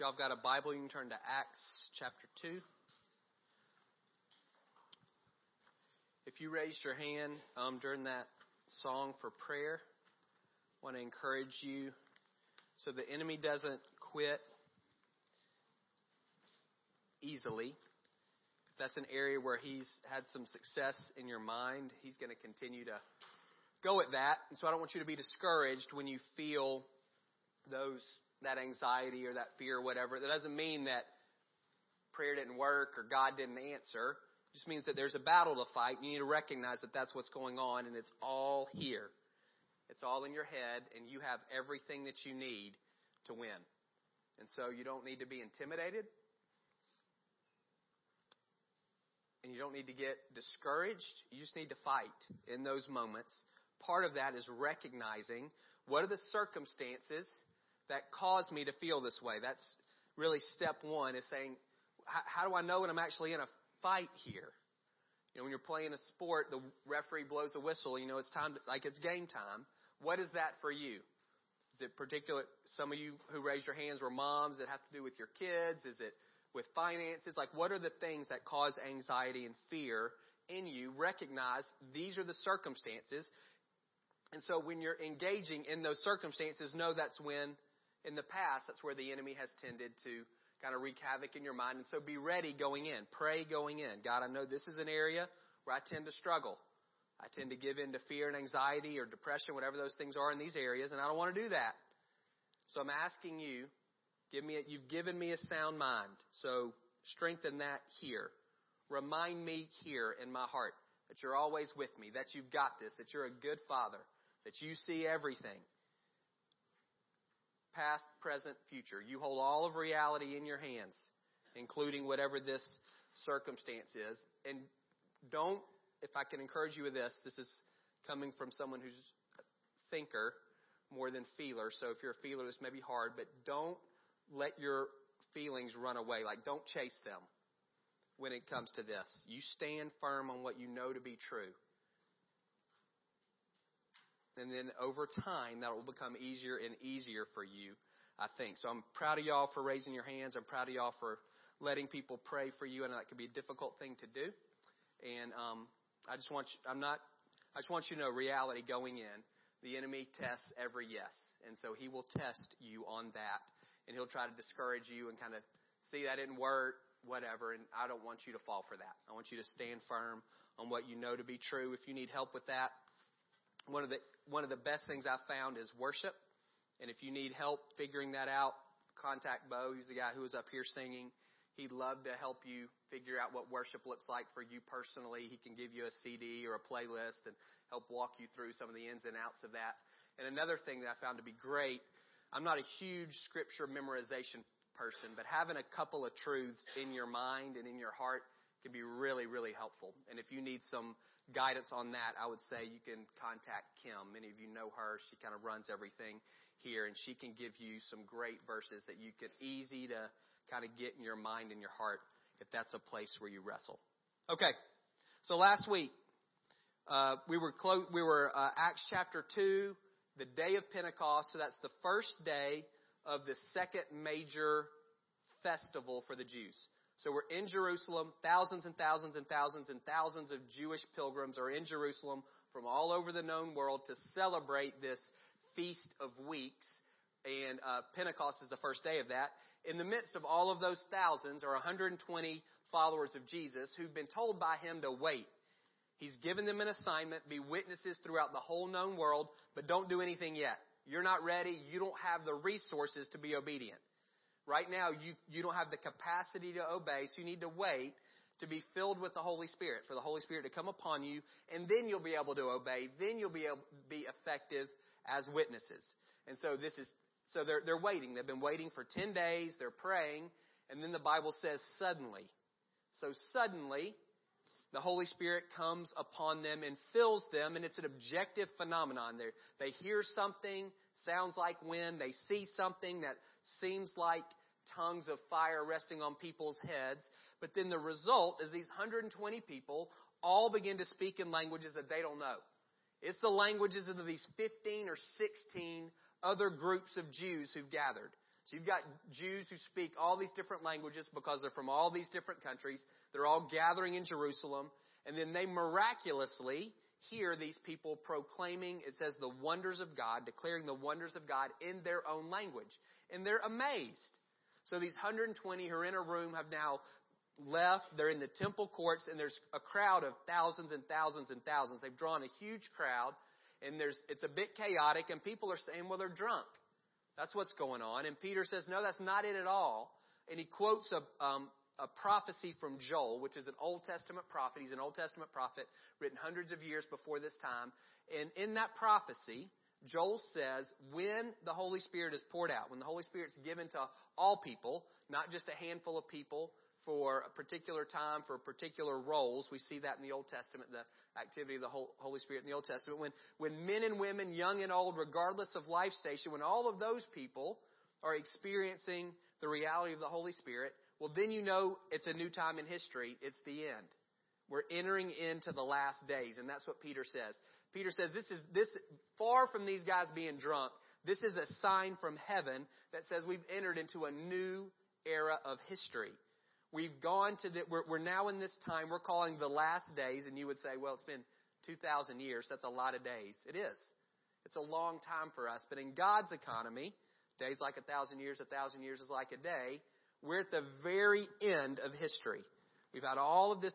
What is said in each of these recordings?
Y'all have got a Bible, you can turn to Acts chapter 2. If you raised your hand um, during that song for prayer, I want to encourage you so the enemy doesn't quit easily. If that's an area where he's had some success in your mind, he's going to continue to go at that. And so I don't want you to be discouraged when you feel those that anxiety or that fear or whatever. That doesn't mean that prayer didn't work or God didn't answer. It just means that there's a battle to fight. And you need to recognize that that's what's going on, and it's all here. It's all in your head, and you have everything that you need to win. And so you don't need to be intimidated. And you don't need to get discouraged. You just need to fight in those moments. Part of that is recognizing what are the circumstances that caused me to feel this way. That's really step one is saying, how do I know when I'm actually in a fight here? You know, when you're playing a sport, the referee blows the whistle, you know, it's time, to, like it's game time. What is that for you? Is it particular, some of you who raised your hands were moms that have to do with your kids? Is it with finances? Like, what are the things that cause anxiety and fear in you? Recognize these are the circumstances. And so when you're engaging in those circumstances, know that's when in the past, that's where the enemy has tended to kind of wreak havoc in your mind. And so be ready going in. Pray going in. God, I know this is an area where I tend to struggle. I tend to give in to fear and anxiety or depression, whatever those things are in these areas, and I don't want to do that. So I'm asking you, give me a, you've given me a sound mind. So strengthen that here. Remind me here in my heart that you're always with me, that you've got this, that you're a good father, that you see everything past, present, future. You hold all of reality in your hands, including whatever this circumstance is. And don't, if I can encourage you with this, this is coming from someone who's a thinker more than feeler. So if you're a feeler, this may be hard, but don't let your feelings run away. Like, don't chase them when it comes to this. You stand firm on what you know to be true. And then over time, that will become easier and easier for you, I think. So I'm proud of y'all for raising your hands. I'm proud of y'all for letting people pray for you. And that can be a difficult thing to do. And um, I just want you, I'm not, I just want you to know reality going in. The enemy tests every yes. And so he will test you on that. And he'll try to discourage you and kind of see that didn't work, whatever. And I don't want you to fall for that. I want you to stand firm on what you know to be true. If you need help with that, one of the one of the best things I've found is worship. And if you need help figuring that out, contact Bo. He's the guy who was up here singing. He'd love to help you figure out what worship looks like for you personally. He can give you a CD or a playlist and help walk you through some of the ins and outs of that. And another thing that I found to be great, I'm not a huge scripture memorization person, but having a couple of truths in your mind and in your heart can be really, really helpful. And if you need some guidance on that, I would say you can contact Kim. Many of you know her. She kind of runs everything here, and she can give you some great verses that you could easy to kind of get in your mind and your heart if that's a place where you wrestle. Okay, so last week uh, we were clo- we were uh, Acts chapter two, the day of Pentecost. So that's the first day of the second major festival for the Jews. So we're in Jerusalem. Thousands and thousands and thousands and thousands of Jewish pilgrims are in Jerusalem from all over the known world to celebrate this Feast of Weeks. And uh, Pentecost is the first day of that. In the midst of all of those thousands are 120 followers of Jesus who've been told by him to wait. He's given them an assignment, be witnesses throughout the whole known world, but don't do anything yet. You're not ready. You don't have the resources to be obedient. Right now, you, you don't have the capacity to obey, so you need to wait to be filled with the Holy Spirit, for the Holy Spirit to come upon you, and then you'll be able to obey. Then you'll be able be effective as witnesses. And so this is, so they're, they're waiting. They've been waiting for 10 days. They're praying. And then the Bible says suddenly. So suddenly, the Holy Spirit comes upon them and fills them, and it's an objective phenomenon. They they hear something, sounds like wind. They see something that seems like tongues of fire resting on people's heads. But then the result is these 120 people all begin to speak in languages that they don't know. It's the languages of these 15 or 16 other groups of Jews who've gathered. So you've got Jews who speak all these different languages because they're from all these different countries. They're all gathering in Jerusalem. And then they miraculously hear these people proclaiming, it says, the wonders of God, declaring the wonders of God in their own language. And they're amazed. So these 120 who are in a room have now left. They're in the temple courts, and there's a crowd of thousands and thousands and thousands. They've drawn a huge crowd, and there's it's a bit chaotic, and people are saying, well, they're drunk. That's what's going on. And Peter says, no, that's not it at all. And he quotes a, um, a prophecy from Joel, which is an Old Testament prophet. He's an Old Testament prophet written hundreds of years before this time. And in that prophecy, Joel says, when the Holy Spirit is poured out, when the Holy Spirit's given to all people, not just a handful of people for a particular time, for particular roles, we see that in the Old Testament, the activity of the Holy Spirit in the Old Testament. When, when men and women, young and old, regardless of life station, when all of those people are experiencing the reality of the Holy Spirit, well, then you know it's a new time in history. It's the end. We're entering into the last days, and that's what Peter says. Peter says this is this far from these guys being drunk. This is a sign from heaven that says we've entered into a new era of history. We've gone to the, we're, we're now in this time we're calling the last days, and you would say, well, it's been 2,000 years. That's a lot of days. It is. It's a long time for us. But in God's economy, days like a thousand years, a thousand years is like a day. We're at the very end of history. We've had all of this,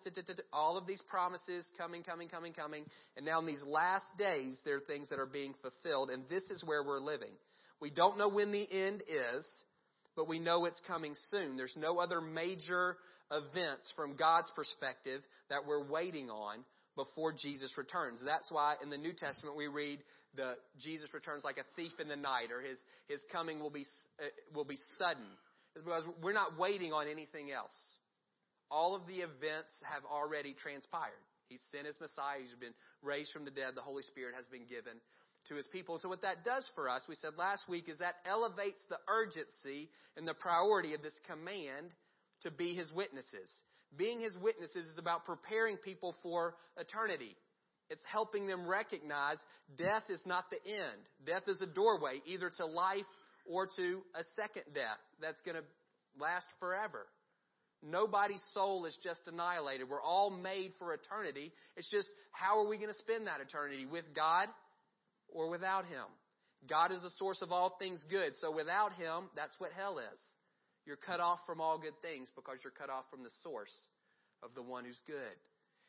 all of these promises coming, coming, coming, coming, and now in these last days, there are things that are being fulfilled, and this is where we're living. We don't know when the end is, but we know it's coming soon. There's no other major events from God's perspective that we're waiting on before Jesus returns. That's why in the New Testament we read the Jesus returns like a thief in the night, or his his coming will be uh, will be sudden. It's because we're not waiting on anything else. All of the events have already transpired. He sent his Messiah. He's been raised from the dead. The Holy Spirit has been given to his people. So what that does for us, we said last week, is that elevates the urgency and the priority of this command to be his witnesses. Being his witnesses is about preparing people for eternity. It's helping them recognize death is not the end. Death is a doorway either to life or to a second death that's going to last forever. Nobody's soul is just annihilated. We're all made for eternity. It's just how are we going to spend that eternity? With God or without Him? God is the source of all things good. So without Him, that's what hell is. You're cut off from all good things because you're cut off from the source of the one who's good.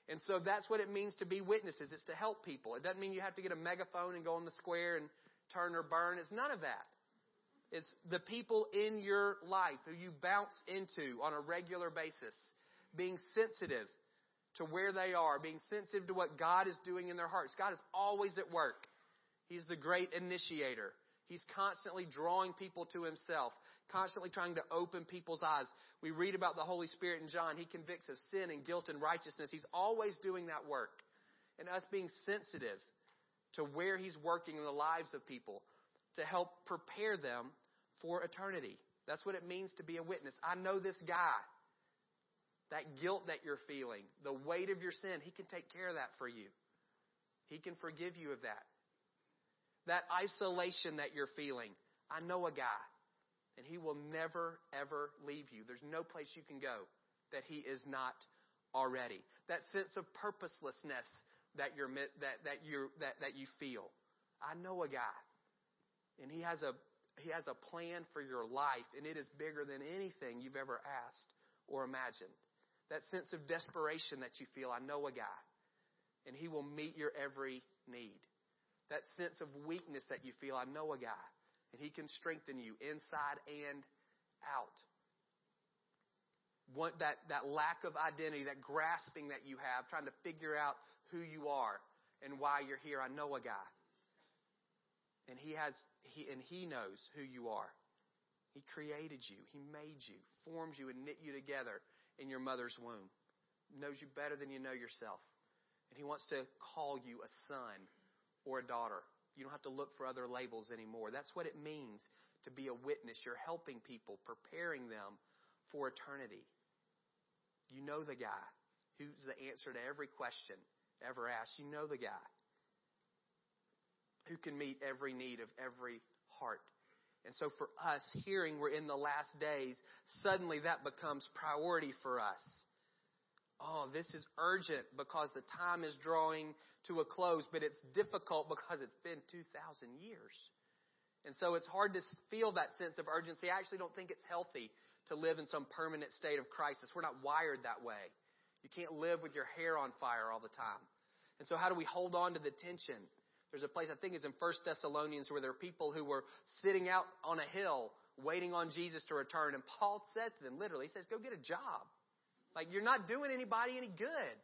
And so that's what it means to be witnesses. It's to help people. It doesn't mean you have to get a megaphone and go on the square and turn or burn. It's none of that. It's the people in your life who you bounce into on a regular basis, being sensitive to where they are, being sensitive to what God is doing in their hearts. God is always at work. He's the great initiator. He's constantly drawing people to himself, constantly trying to open people's eyes. We read about the Holy Spirit in John. He convicts of sin and guilt and righteousness. He's always doing that work. And us being sensitive to where he's working in the lives of people, to help prepare them for eternity. That's what it means to be a witness. I know this guy. That guilt that you're feeling, the weight of your sin, he can take care of that for you. He can forgive you of that. That isolation that you're feeling, I know a guy, and he will never, ever leave you. There's no place you can go that he is not already. That sense of purposelessness that you're that that you that that you feel. I know a guy, and he has a he has a plan for your life, and it is bigger than anything you've ever asked or imagined. That sense of desperation that you feel, I know a guy, and he will meet your every need. That sense of weakness that you feel, I know a guy, and he can strengthen you inside and out. That, that lack of identity, that grasping that you have, trying to figure out who you are and why you're here, I know a guy. And he has he and he knows who you are. He created you, he made you, formed you and knit you together in your mother's womb. Knows you better than you know yourself. And he wants to call you a son or a daughter. You don't have to look for other labels anymore. That's what it means to be a witness. You're helping people, preparing them for eternity. You know the guy who's the answer to every question ever asked. You know the guy who can meet every need of every heart. And so for us, hearing we're in the last days, suddenly that becomes priority for us. Oh, this is urgent because the time is drawing to a close, but it's difficult because it's been 2,000 years. And so it's hard to feel that sense of urgency. I actually don't think it's healthy to live in some permanent state of crisis. We're not wired that way. You can't live with your hair on fire all the time. And so how do we hold on to the tension? There's a place, I think it's in First Thessalonians, where there are people who were sitting out on a hill waiting on Jesus to return. And Paul says to them, literally, he says, go get a job. Like, you're not doing anybody any good.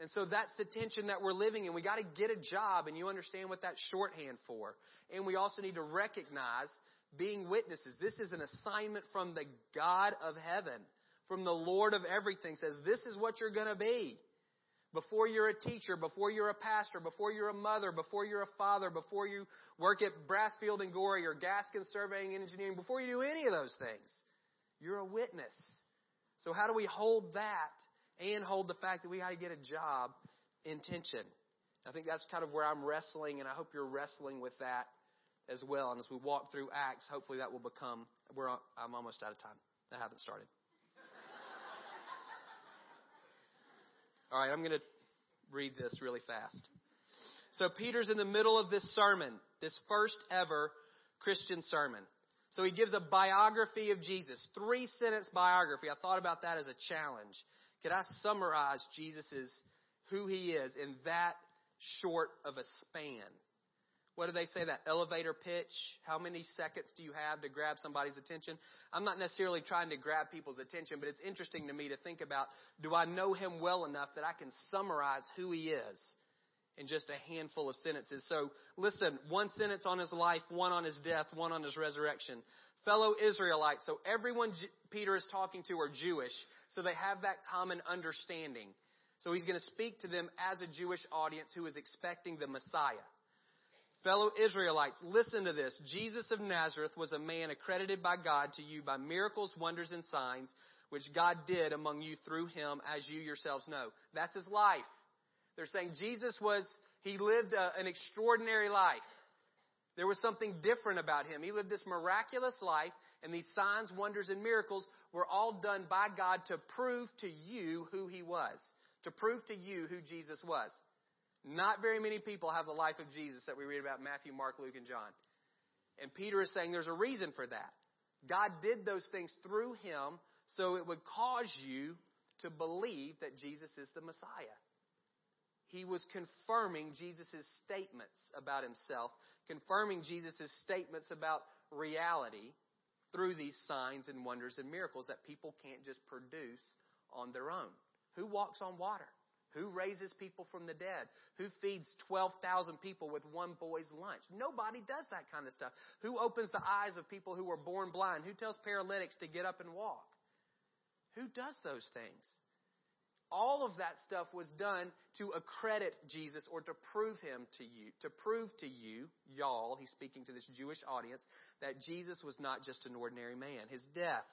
And so that's the tension that we're living in. We got to get a job, and you understand what that's shorthand for. And we also need to recognize being witnesses. This is an assignment from the God of heaven, from the Lord of everything, says this is what you're going to be. Before you're a teacher, before you're a pastor, before you're a mother, before you're a father, before you work at Brasfield and Gorrie or Gaskin Surveying and Engineering, before you do any of those things, you're a witness. So how do we hold that and hold the fact that we got to get a job in tension? I think that's kind of where I'm wrestling, and I hope you're wrestling with that as well. And as we walk through Acts, hopefully that will become. We're, I'm almost out of time. I haven't started. All right, I'm going to read this really fast. So Peter's in the middle of this sermon, this first ever Christian sermon. So he gives a biography of Jesus, three sentence biography. I thought about that as a challenge. Could I summarize Jesus's who he is in that short of a span? What do they say? That elevator pitch? How many seconds do you have to grab somebody's attention? I'm not necessarily trying to grab people's attention, but it's interesting to me to think about do I know him well enough that I can summarize who he is in just a handful of sentences? So listen, one sentence on his life, one on his death, one on his resurrection. Fellow Israelites, so everyone Peter is talking to are Jewish, so they have that common understanding. So he's going to speak to them as a Jewish audience who is expecting the Messiah. Fellow Israelites, listen to this. Jesus of Nazareth was a man accredited by God to you by miracles, wonders, and signs, which God did among you through him, as you yourselves know. That's his life. They're saying Jesus was, he lived a, an extraordinary life. There was something different about him. He lived this miraculous life, and these signs, wonders, and miracles were all done by God to prove to you who he was, to prove to you who Jesus was. Not very many people have the life of Jesus that we read about Matthew, Mark, Luke, and John. And Peter is saying there's a reason for that. God did those things through him so it would cause you to believe that Jesus is the Messiah. He was confirming Jesus' statements about himself, confirming Jesus' statements about reality through these signs and wonders and miracles that people can't just produce on their own. Who walks on water? Who raises people from the dead? Who feeds 12,000 people with one boy's lunch? Nobody does that kind of stuff. Who opens the eyes of people who were born blind? Who tells paralytics to get up and walk? Who does those things? All of that stuff was done to accredit Jesus or to prove him to you, to prove to you, y'all, he's speaking to this Jewish audience, that Jesus was not just an ordinary man. His death,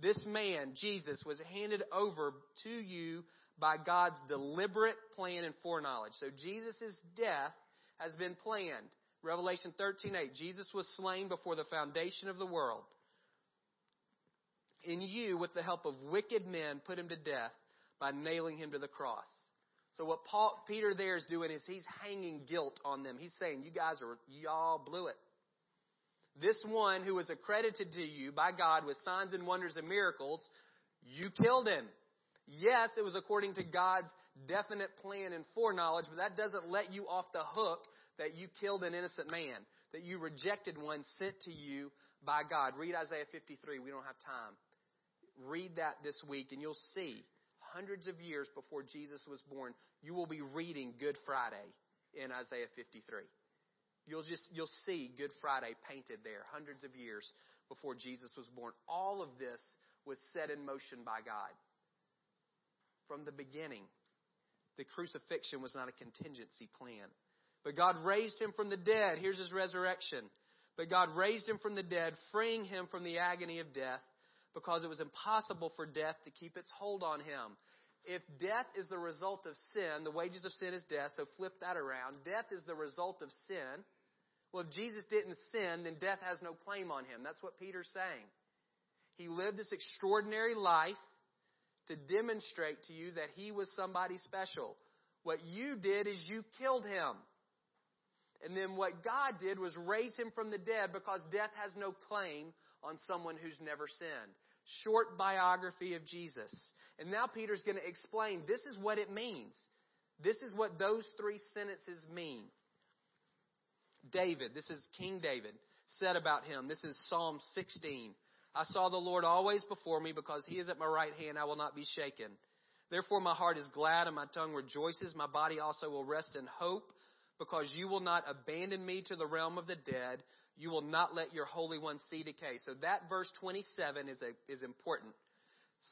this man, Jesus, was handed over to you by God's deliberate plan and foreknowledge. So Jesus' death has been planned. Revelation 13:8 Jesus was slain before the foundation of the world. In you with the help of wicked men put him to death by nailing him to the cross. So what Paul Peter there is doing is he's hanging guilt on them. He's saying you guys are y'all blew it. This one who was accredited to you by God with signs and wonders and miracles, you killed him. Yes, it was according to God's definite plan and foreknowledge, but that doesn't let you off the hook that you killed an innocent man, that you rejected one sent to you by God. Read Isaiah 53. We don't have time. Read that this week and you'll see hundreds of years before Jesus was born, you will be reading Good Friday in Isaiah 53. You'll just, you'll see Good Friday painted there hundreds of years before Jesus was born. All of this was set in motion by God from the beginning. The crucifixion was not a contingency plan. But God raised him from the dead. Here's his resurrection. But God raised him from the dead, freeing him from the agony of death because it was impossible for death to keep its hold on him. If death is the result of sin, the wages of sin is death, so flip that around. Death is the result of sin. Well, if Jesus didn't sin, then death has no claim on him. That's what Peter's saying. He lived this extraordinary life to demonstrate to you that he was somebody special. What you did is you killed him. And then what God did was raise him from the dead because death has no claim on someone who's never sinned. Short biography of Jesus. And now Peter's going to explain this is what it means. This is what those three sentences mean. David, this is King David, said about him. This is Psalm 16. I saw the Lord always before me because he is at my right hand. I will not be shaken. Therefore my heart is glad and my tongue rejoices. My body also will rest in hope because you will not abandon me to the realm of the dead. You will not let your Holy One see decay. So that verse 27 is, a, is important.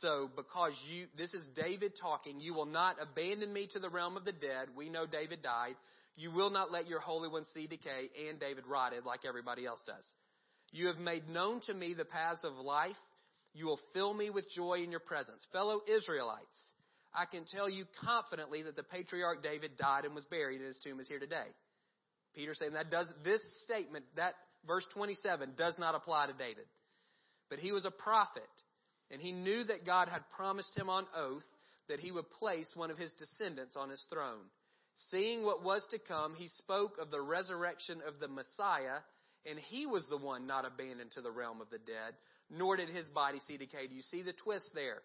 So because you, this is David talking, you will not abandon me to the realm of the dead. We know David died. You will not let your Holy One see decay, and David rotted like everybody else does. You have made known to me the paths of life. You will fill me with joy in your presence. Fellow Israelites, I can tell you confidently that the patriarch David died and was buried, and his tomb is here today. Peter saying that does, this statement, that verse 27 does not apply to David. But he was a prophet, and he knew that God had promised him on oath that he would place one of his descendants on his throne. Seeing what was to come, he spoke of the resurrection of the Messiah, and he was the one not abandoned to the realm of the dead, nor did his body see decay. Do you see the twist there?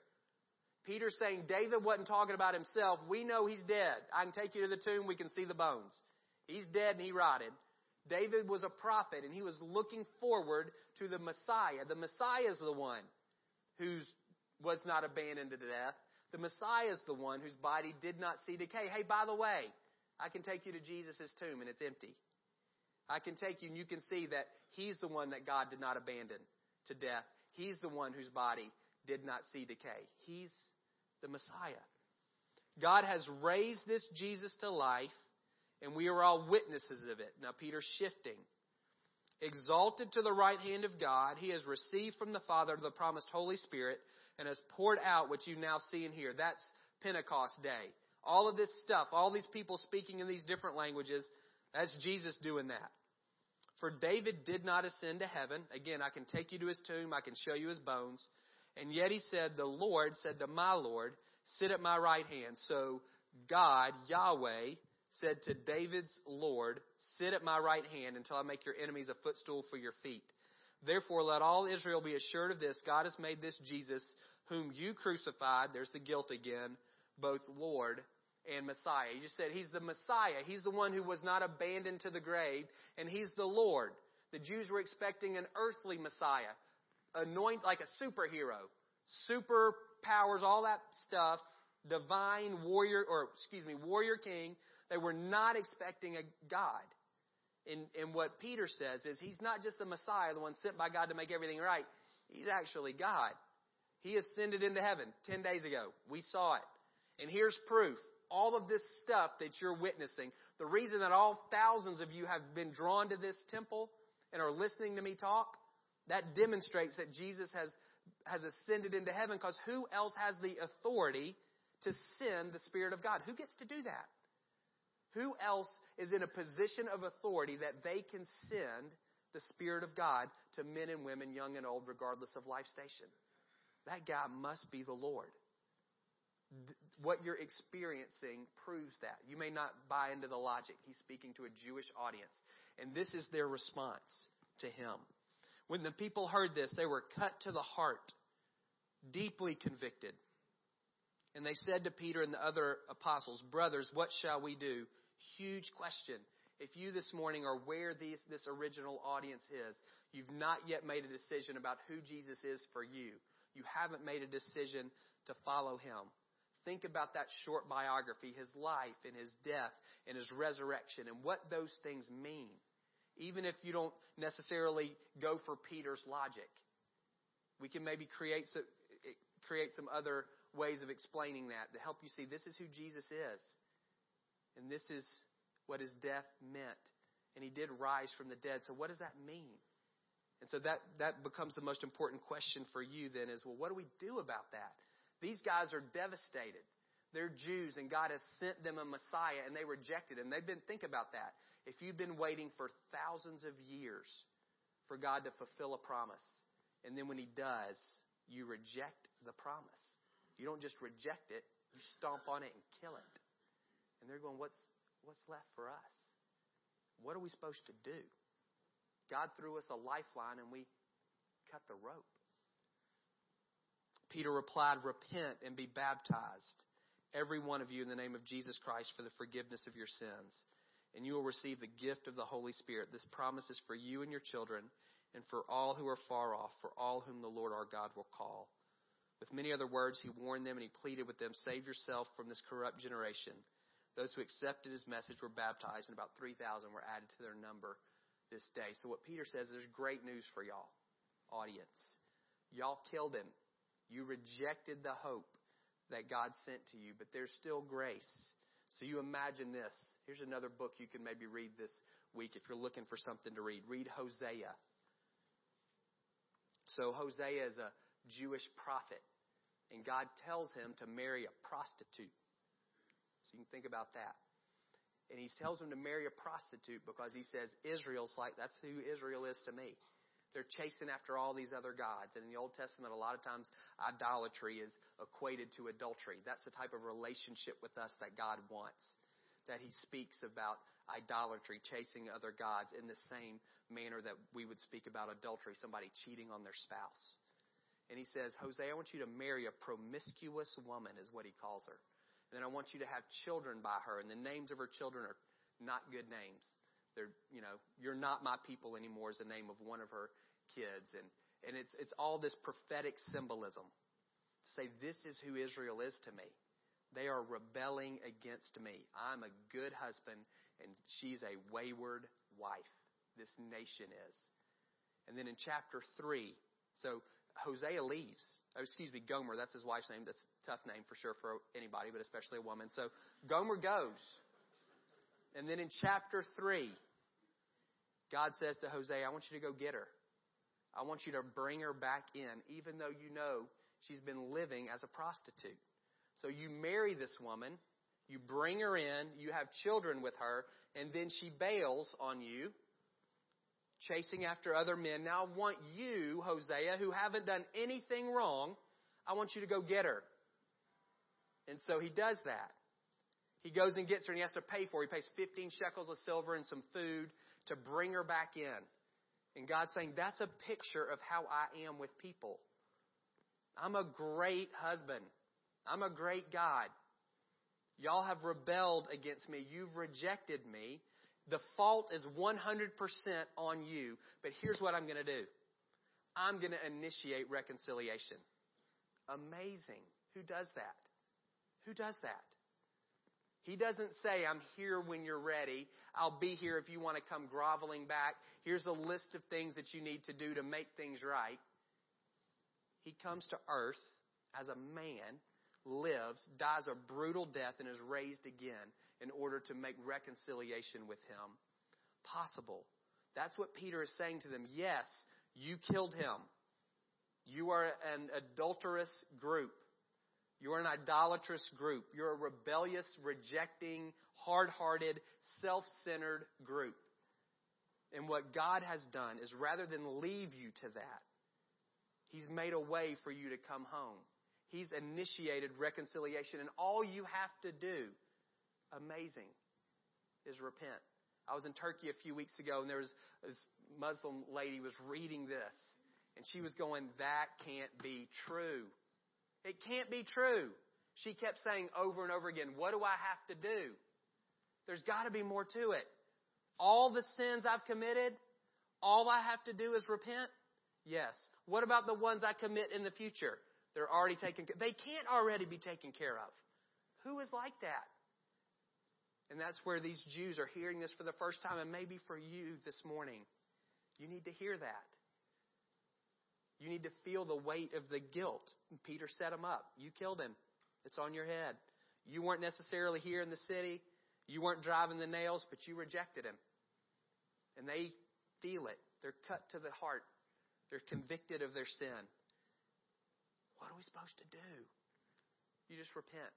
Peter's saying David wasn't talking about himself. We know he's dead. I can take you to the tomb, we can see the bones. He's dead and he rotted. David was a prophet and he was looking forward to the Messiah. The Messiah is the one who was not abandoned to death. The Messiah is the one whose body did not see decay. Hey, by the way, I can take you to Jesus' tomb and it's empty. I can take you and you can see that He's the one that God did not abandon to death. He's the one whose body did not see decay. He's the Messiah. God has raised this Jesus to life, and we are all witnesses of it. Now, Peter's shifting. Exalted to the right hand of God, he has received from the Father the promised Holy Spirit and has poured out what you now see and hear. That's Pentecost Day. All of this stuff, all these people speaking in these different languages, that's Jesus doing that. For David did not ascend to heaven. Again, I can take you to his tomb, I can show you his bones. And yet he said, The Lord said to my Lord, Sit at my right hand. So God, Yahweh, said to David's Lord, Sit at my right hand until I make your enemies a footstool for your feet. Therefore, let all Israel be assured of this God has made this Jesus, whom you crucified, there's the guilt again, both Lord and Messiah. He just said he's the Messiah. He's the one who was not abandoned to the grave, and he's the Lord. The Jews were expecting an earthly Messiah, anoint like a superhero, super powers, all that stuff, divine warrior, or excuse me, warrior king. They were not expecting a God. And, and what Peter says is he's not just the Messiah, the one sent by God to make everything right. He's actually God. He ascended into heaven 10 days ago. We saw it. And here's proof. All of this stuff that you're witnessing, the reason that all thousands of you have been drawn to this temple and are listening to me talk, that demonstrates that Jesus has, has ascended into heaven because who else has the authority to send the Spirit of God? Who gets to do that? Who else is in a position of authority that they can send the Spirit of God to men and women, young and old, regardless of life station? That guy must be the Lord. What you're experiencing proves that. You may not buy into the logic. He's speaking to a Jewish audience. And this is their response to him. When the people heard this, they were cut to the heart, deeply convicted. And they said to Peter and the other apostles, Brothers, what shall we do? Huge question. If you this morning are where this, this original audience is, you've not yet made a decision about who Jesus is for you. You haven't made a decision to follow him. Think about that short biography, his life and his death and his resurrection and what those things mean. Even if you don't necessarily go for Peter's logic, we can maybe create some, eh, create some other ways of explaining that to help you see this is who Jesus is. And this is what his death meant. And he did rise from the dead. So what does that mean? And so that, that becomes the most important question for you then is, well, what do we do about that? These guys are devastated. They're Jews and God has sent them a Messiah and they rejected him. They've been, think about that. If you've been waiting for thousands of years for God to fulfill a promise, and then when he does, you reject the promise. You don't just reject it, you stomp on it and kill it. And they're going, what's, what's left for us? What are we supposed to do? God threw us a lifeline and we cut the rope. Peter replied, Repent and be baptized, every one of you, in the name of Jesus Christ for the forgiveness of your sins. And you will receive the gift of the Holy Spirit. This promise is for you and your children, and for all who are far off, for all whom the Lord our God will call. With many other words, he warned them and he pleaded with them, Save yourself from this corrupt generation. Those who accepted his message were baptized, and about 3,000 were added to their number this day. So, what Peter says, there's great news for y'all, audience. Y'all killed him. You rejected the hope that God sent to you, but there's still grace. So, you imagine this. Here's another book you can maybe read this week if you're looking for something to read. Read Hosea. So, Hosea is a Jewish prophet, and God tells him to marry a prostitute. So you can think about that. And he tells him to marry a prostitute because he says Israel's like, that's who Israel is to me. They're chasing after all these other gods. And in the Old Testament, a lot of times idolatry is equated to adultery. That's the type of relationship with us that God wants. That he speaks about idolatry, chasing other gods in the same manner that we would speak about adultery, somebody cheating on their spouse. And he says, Hosea, I want you to marry a promiscuous woman, is what he calls her. And then I want you to have children by her. And the names of her children are not good names. They're, you know, you're not my people anymore is the name of one of her kids. And, and it's, it's all this prophetic symbolism to say, this is who Israel is to me. They are rebelling against me. I'm a good husband, and she's a wayward wife. This nation is. And then in chapter 3, so Hosea leaves. Oh, excuse me, Gomer. That's his wife's name. That's a tough name for sure for anybody, but especially a woman. So Gomer goes. And then in chapter 3, God says to Hosea, I want you to go get her. I want you to bring her back in, even though you know she's been living as a prostitute. So you marry this woman, you bring her in, you have children with her, and then she bails on you chasing after other men. Now I want you, Hosea, who haven't done anything wrong, I want you to go get her. And so he does that. He goes and gets her and he has to pay for her. He pays 15 shekels of silver and some food to bring her back in. And God's saying, that's a picture of how I am with people. I'm a great husband. I'm a great God. Y'all have rebelled against me. You've rejected me. The fault is 100% on you, but here's what I'm going to do I'm going to initiate reconciliation. Amazing. Who does that? Who does that? He doesn't say, I'm here when you're ready. I'll be here if you want to come groveling back. Here's a list of things that you need to do to make things right. He comes to earth as a man lives, dies a brutal death, and is raised again in order to make reconciliation with him possible. That's what Peter is saying to them. Yes, you killed him. You are an adulterous group. You're an idolatrous group. You're a rebellious, rejecting, hard hearted, self centered group. And what God has done is rather than leave you to that, He's made a way for you to come home. He's initiated reconciliation. And all you have to do, amazing, is repent. I was in Turkey a few weeks ago, and there was this Muslim lady was reading this, and she was going, "That can't be true. It can't be true." She kept saying over and over again, "What do I have to do? There's got to be more to it. All the sins I've committed, all I have to do is repent." Yes. What about the ones I commit in the future? They're already taken They can't already be taken care of. Who is like that? And that's where these Jews are hearing this for the first time, and maybe for you this morning. You need to hear that. You need to feel the weight of the guilt. Peter set him up. You killed him. It's on your head. You weren't necessarily here in the city. You weren't driving the nails, but you rejected him. And they feel it. They're cut to the heart. They're convicted of their sin. What are we supposed to do? You just repent.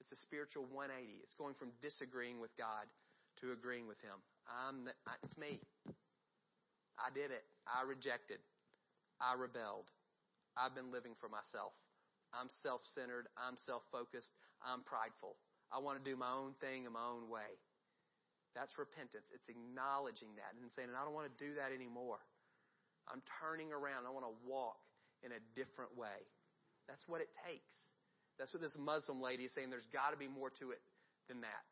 It's a spiritual 180. It's going from disagreeing with God to agreeing with Him. I'm the, it's me. I did it. I rejected. I rebelled. I've been living for myself. I'm self centered. I'm self focused. I'm prideful. I want to do my own thing in my own way. That's repentance. It's acknowledging that and saying, I don't want to do that anymore. I'm turning around. I want to walk in a different way. That's what it takes. That's what this Muslim lady is saying. There's got to be more to it than that.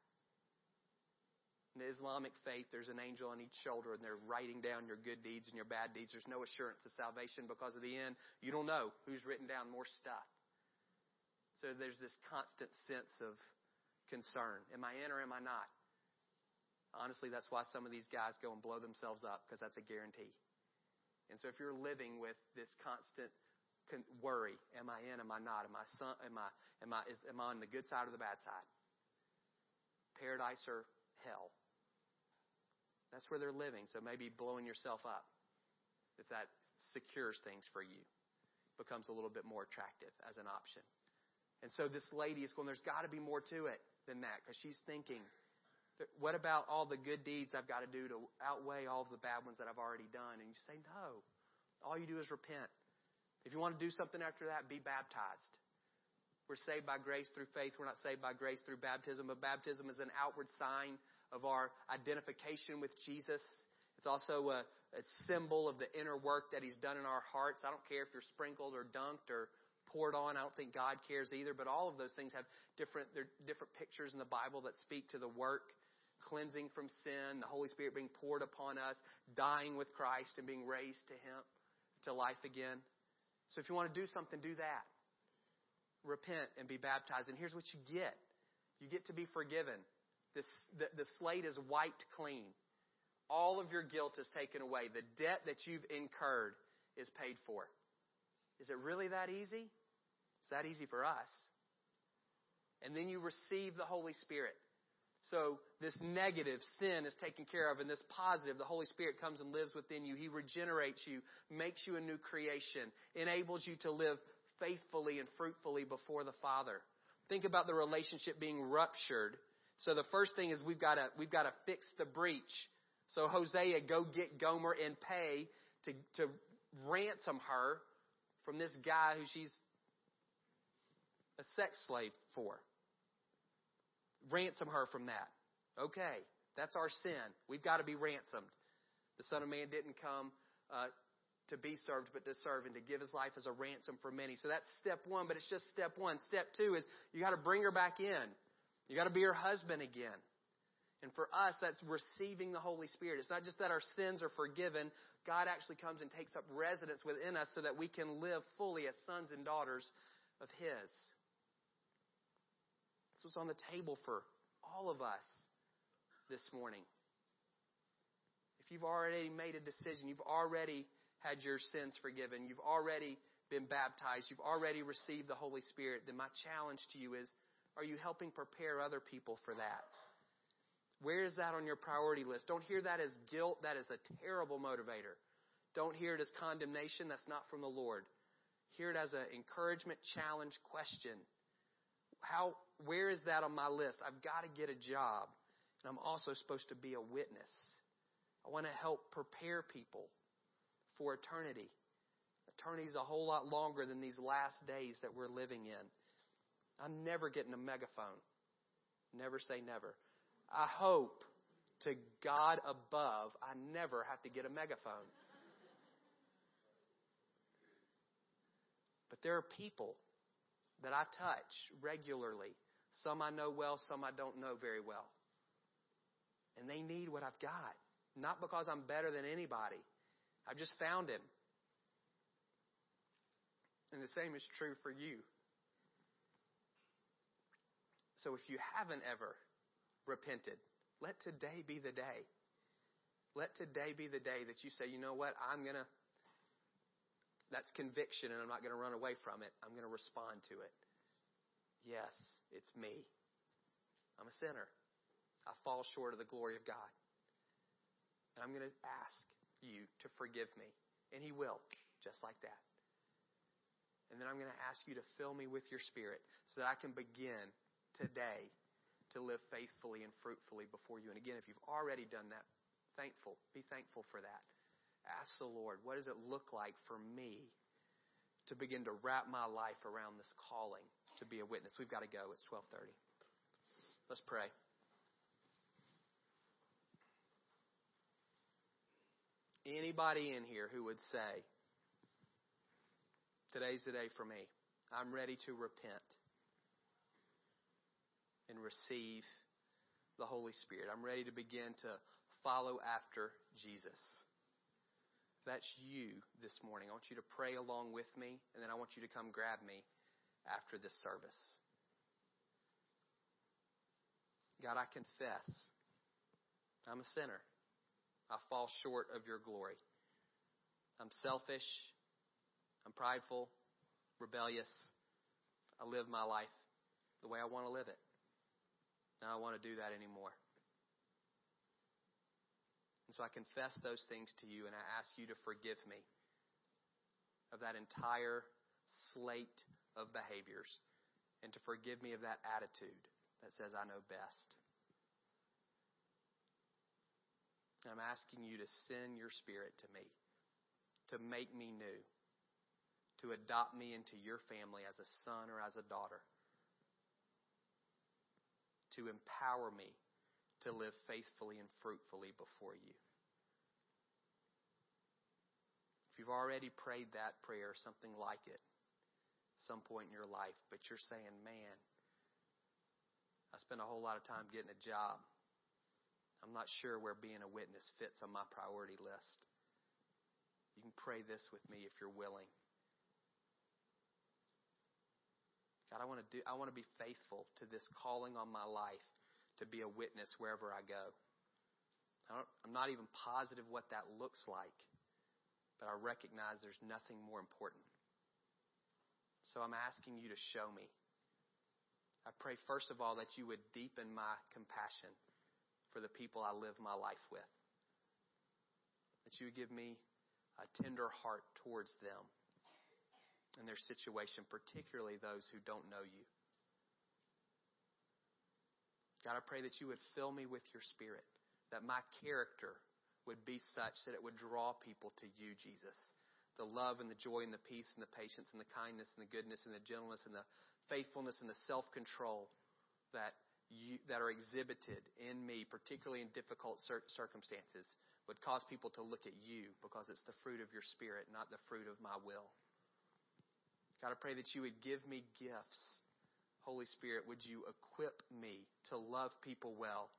In the Islamic faith, there's an angel on each shoulder, and they're writing down your good deeds and your bad deeds. There's no assurance of salvation because of the end. You don't know who's written down more stuff. So there's this constant sense of concern. Am I in or am I not? Honestly, that's why some of these guys go and blow themselves up because that's a guarantee. And so if you're living with this constant worry, am I in, am I not? Am I, son, am I, am I, is, am I on the good side or the bad side? Paradise or hell? That's where they're living. So maybe blowing yourself up, if that secures things for you, becomes a little bit more attractive as an option. And so this lady is going, there's got to be more to it than that because she's thinking, what about all the good deeds I've got to do to outweigh all the bad ones that I've already done? And you say, no. All you do is repent. If you want to do something after that, be baptized. We're saved by grace through faith. We're not saved by grace through baptism, but baptism is an outward sign of our identification with Jesus. It's also a, a symbol of the inner work that He's done in our hearts. I don't care if you're sprinkled or dunked or poured on. I don't think God cares either, but all of those things have different, they are different pictures in the Bible that speak to the work cleansing from sin, the Holy Spirit being poured upon us, dying with Christ and being raised to Him, to life again. So if you want to do something, do that. Repent and be baptized. And here's what you get. You get to be forgiven. This, the, the slate is wiped clean. All of your guilt is taken away. The debt that you've incurred is paid for. Is it really that easy? It's that easy for us. And then you receive the Holy Spirit. So this negative sin is taken care of, and this positive, the Holy Spirit comes and lives within you. He regenerates you, makes you a new creation, enables you to live faithfully and fruitfully before the Father. Think about the relationship being ruptured. So the first thing is we've got to we've got to fix the breach. So Hosea, go get Gomer and pay to to ransom her from this guy who she's a sex slave for ransom her from that. Okay, that's our sin. We've got to be ransomed. The Son of Man didn't come uh, to be served, but to serve and to give his life as a ransom for many. So that's step one, but it's just step one. Step two is you got to bring her back in. You got to be her husband again. And for us, that's receiving the Holy Spirit. It's not just that our sins are forgiven. God actually comes and takes up residence within us so that we can live fully as sons and daughters of His. This was on the table for all of us this morning. If you've already made a decision, you've already had your sins forgiven, you've already been baptized, you've already received the Holy Spirit, then my challenge to you is are you helping prepare other people for that? Where is that on your priority list? Don't hear that as guilt. That is a terrible motivator. Don't hear it as condemnation. That's not from the Lord. Hear it as an encouragement, challenge, question how, where is that on my list? I've got to get a job. And I'm also supposed to be a witness. I want to help prepare people for eternity. Eternity is a whole lot longer than these last days that we're living in. I'm never getting a megaphone. Never say never. I hope to God above I never have to get a megaphone. But there are people that I touch regularly. Some I know well, some I don't know very well. And they need what I've got. Not because I'm better than anybody. I've just found him. And the same is true for you. So if you haven't ever repented, let today be the day. Let today be the day that you say, you know what, I'm going to that's conviction, and I'm not going to run away from it. I'm going to respond to it. Yes, it's me. I'm a sinner. I fall short of the glory of God. And I'm going to ask you to forgive me. And He will, just like that. And then I'm going to ask you to fill me with your Spirit so that I can begin today to live faithfully and fruitfully before you. And again, if you've already done that, thankful. Be thankful for that. Ask the Lord, what does it look like for me to begin to wrap my life around this calling to be a witness? We've got to go. It's 12:30. Let's pray. Anybody in here who would say, Today's the day for me. I'm ready to repent and receive the Holy Spirit. I'm ready to begin to follow after Jesus. That's you this morning. I want you to pray along with me, and then I want you to come grab me after this service. God, I confess I'm a sinner. I fall short of your glory. I'm selfish. I'm prideful, rebellious. I live my life the way I want to live it. Now I don't want to do that anymore. And so I confess those things to you and I ask you to forgive me of that entire slate of behaviors and to forgive me of that attitude that says I know best. And I'm asking you to send your spirit to me, to make me new, to adopt me into your family as a son or as a daughter, to empower me to live faithfully and fruitfully before you. If you've already prayed that prayer, something like it, some point in your life, but you're saying, man, I spend a whole lot of time getting a job. I'm not sure where being a witness fits on my priority list. You can pray this with me if you're willing. God, I want to do I want to be faithful to this calling on my life to be a witness wherever I go. I am not even positive what that looks like, but I recognize there's nothing more important. So I'm asking you to show me. I pray, first of all, that you would deepen my compassion for the people I live my life with. That you would give me a tender heart towards them and their situation, particularly those who don't know you. God, I pray that you would fill me with your spirit, that my character would be such that it would draw people to you, Jesus. The love and the joy and the peace and the patience and the kindness and the goodness and the gentleness and the faithfulness and the self control that that are exhibited in me, particularly in difficult circumstances, would cause people to look at you because it's the fruit of your spirit, not the fruit of my will. God, I pray that you would give me gifts. Holy Spirit, would you equip me to love people well?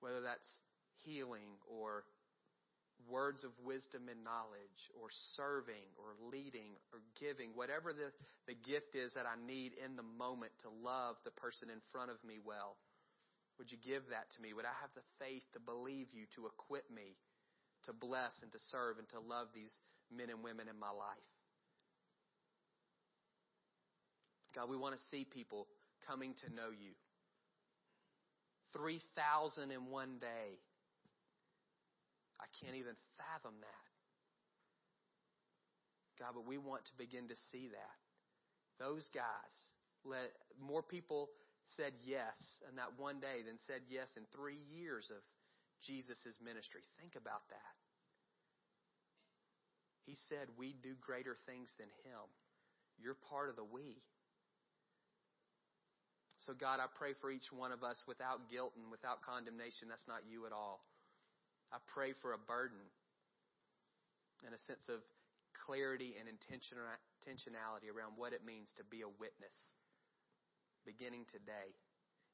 Whether that's healing or words of wisdom and knowledge or serving or leading or giving, whatever the, the gift is that I need in the moment to love the person in front of me well. Would you give that to me? Would I have the faith to believe you, to equip me to bless and to serve and to love these men and women in my life? God, we want to see people coming to know you. 3,000 in one day. I can't even fathom that. God, but we want to begin to see that. Those guys, let more people said yes in that one day than said yes in three years of Jesus' ministry. Think about that. He said, We do greater things than him. You're part of the we. So, God, I pray for each one of us without guilt and without condemnation. That's not you at all. I pray for a burden and a sense of clarity and intentionality around what it means to be a witness beginning today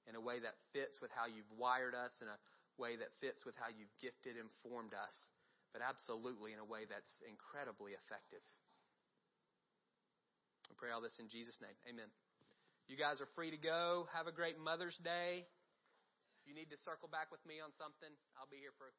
in a way that fits with how you've wired us, in a way that fits with how you've gifted and formed us, but absolutely in a way that's incredibly effective. I pray all this in Jesus' name. Amen. You guys are free to go. Have a great Mother's Day. If you need to circle back with me on something, I'll be here for a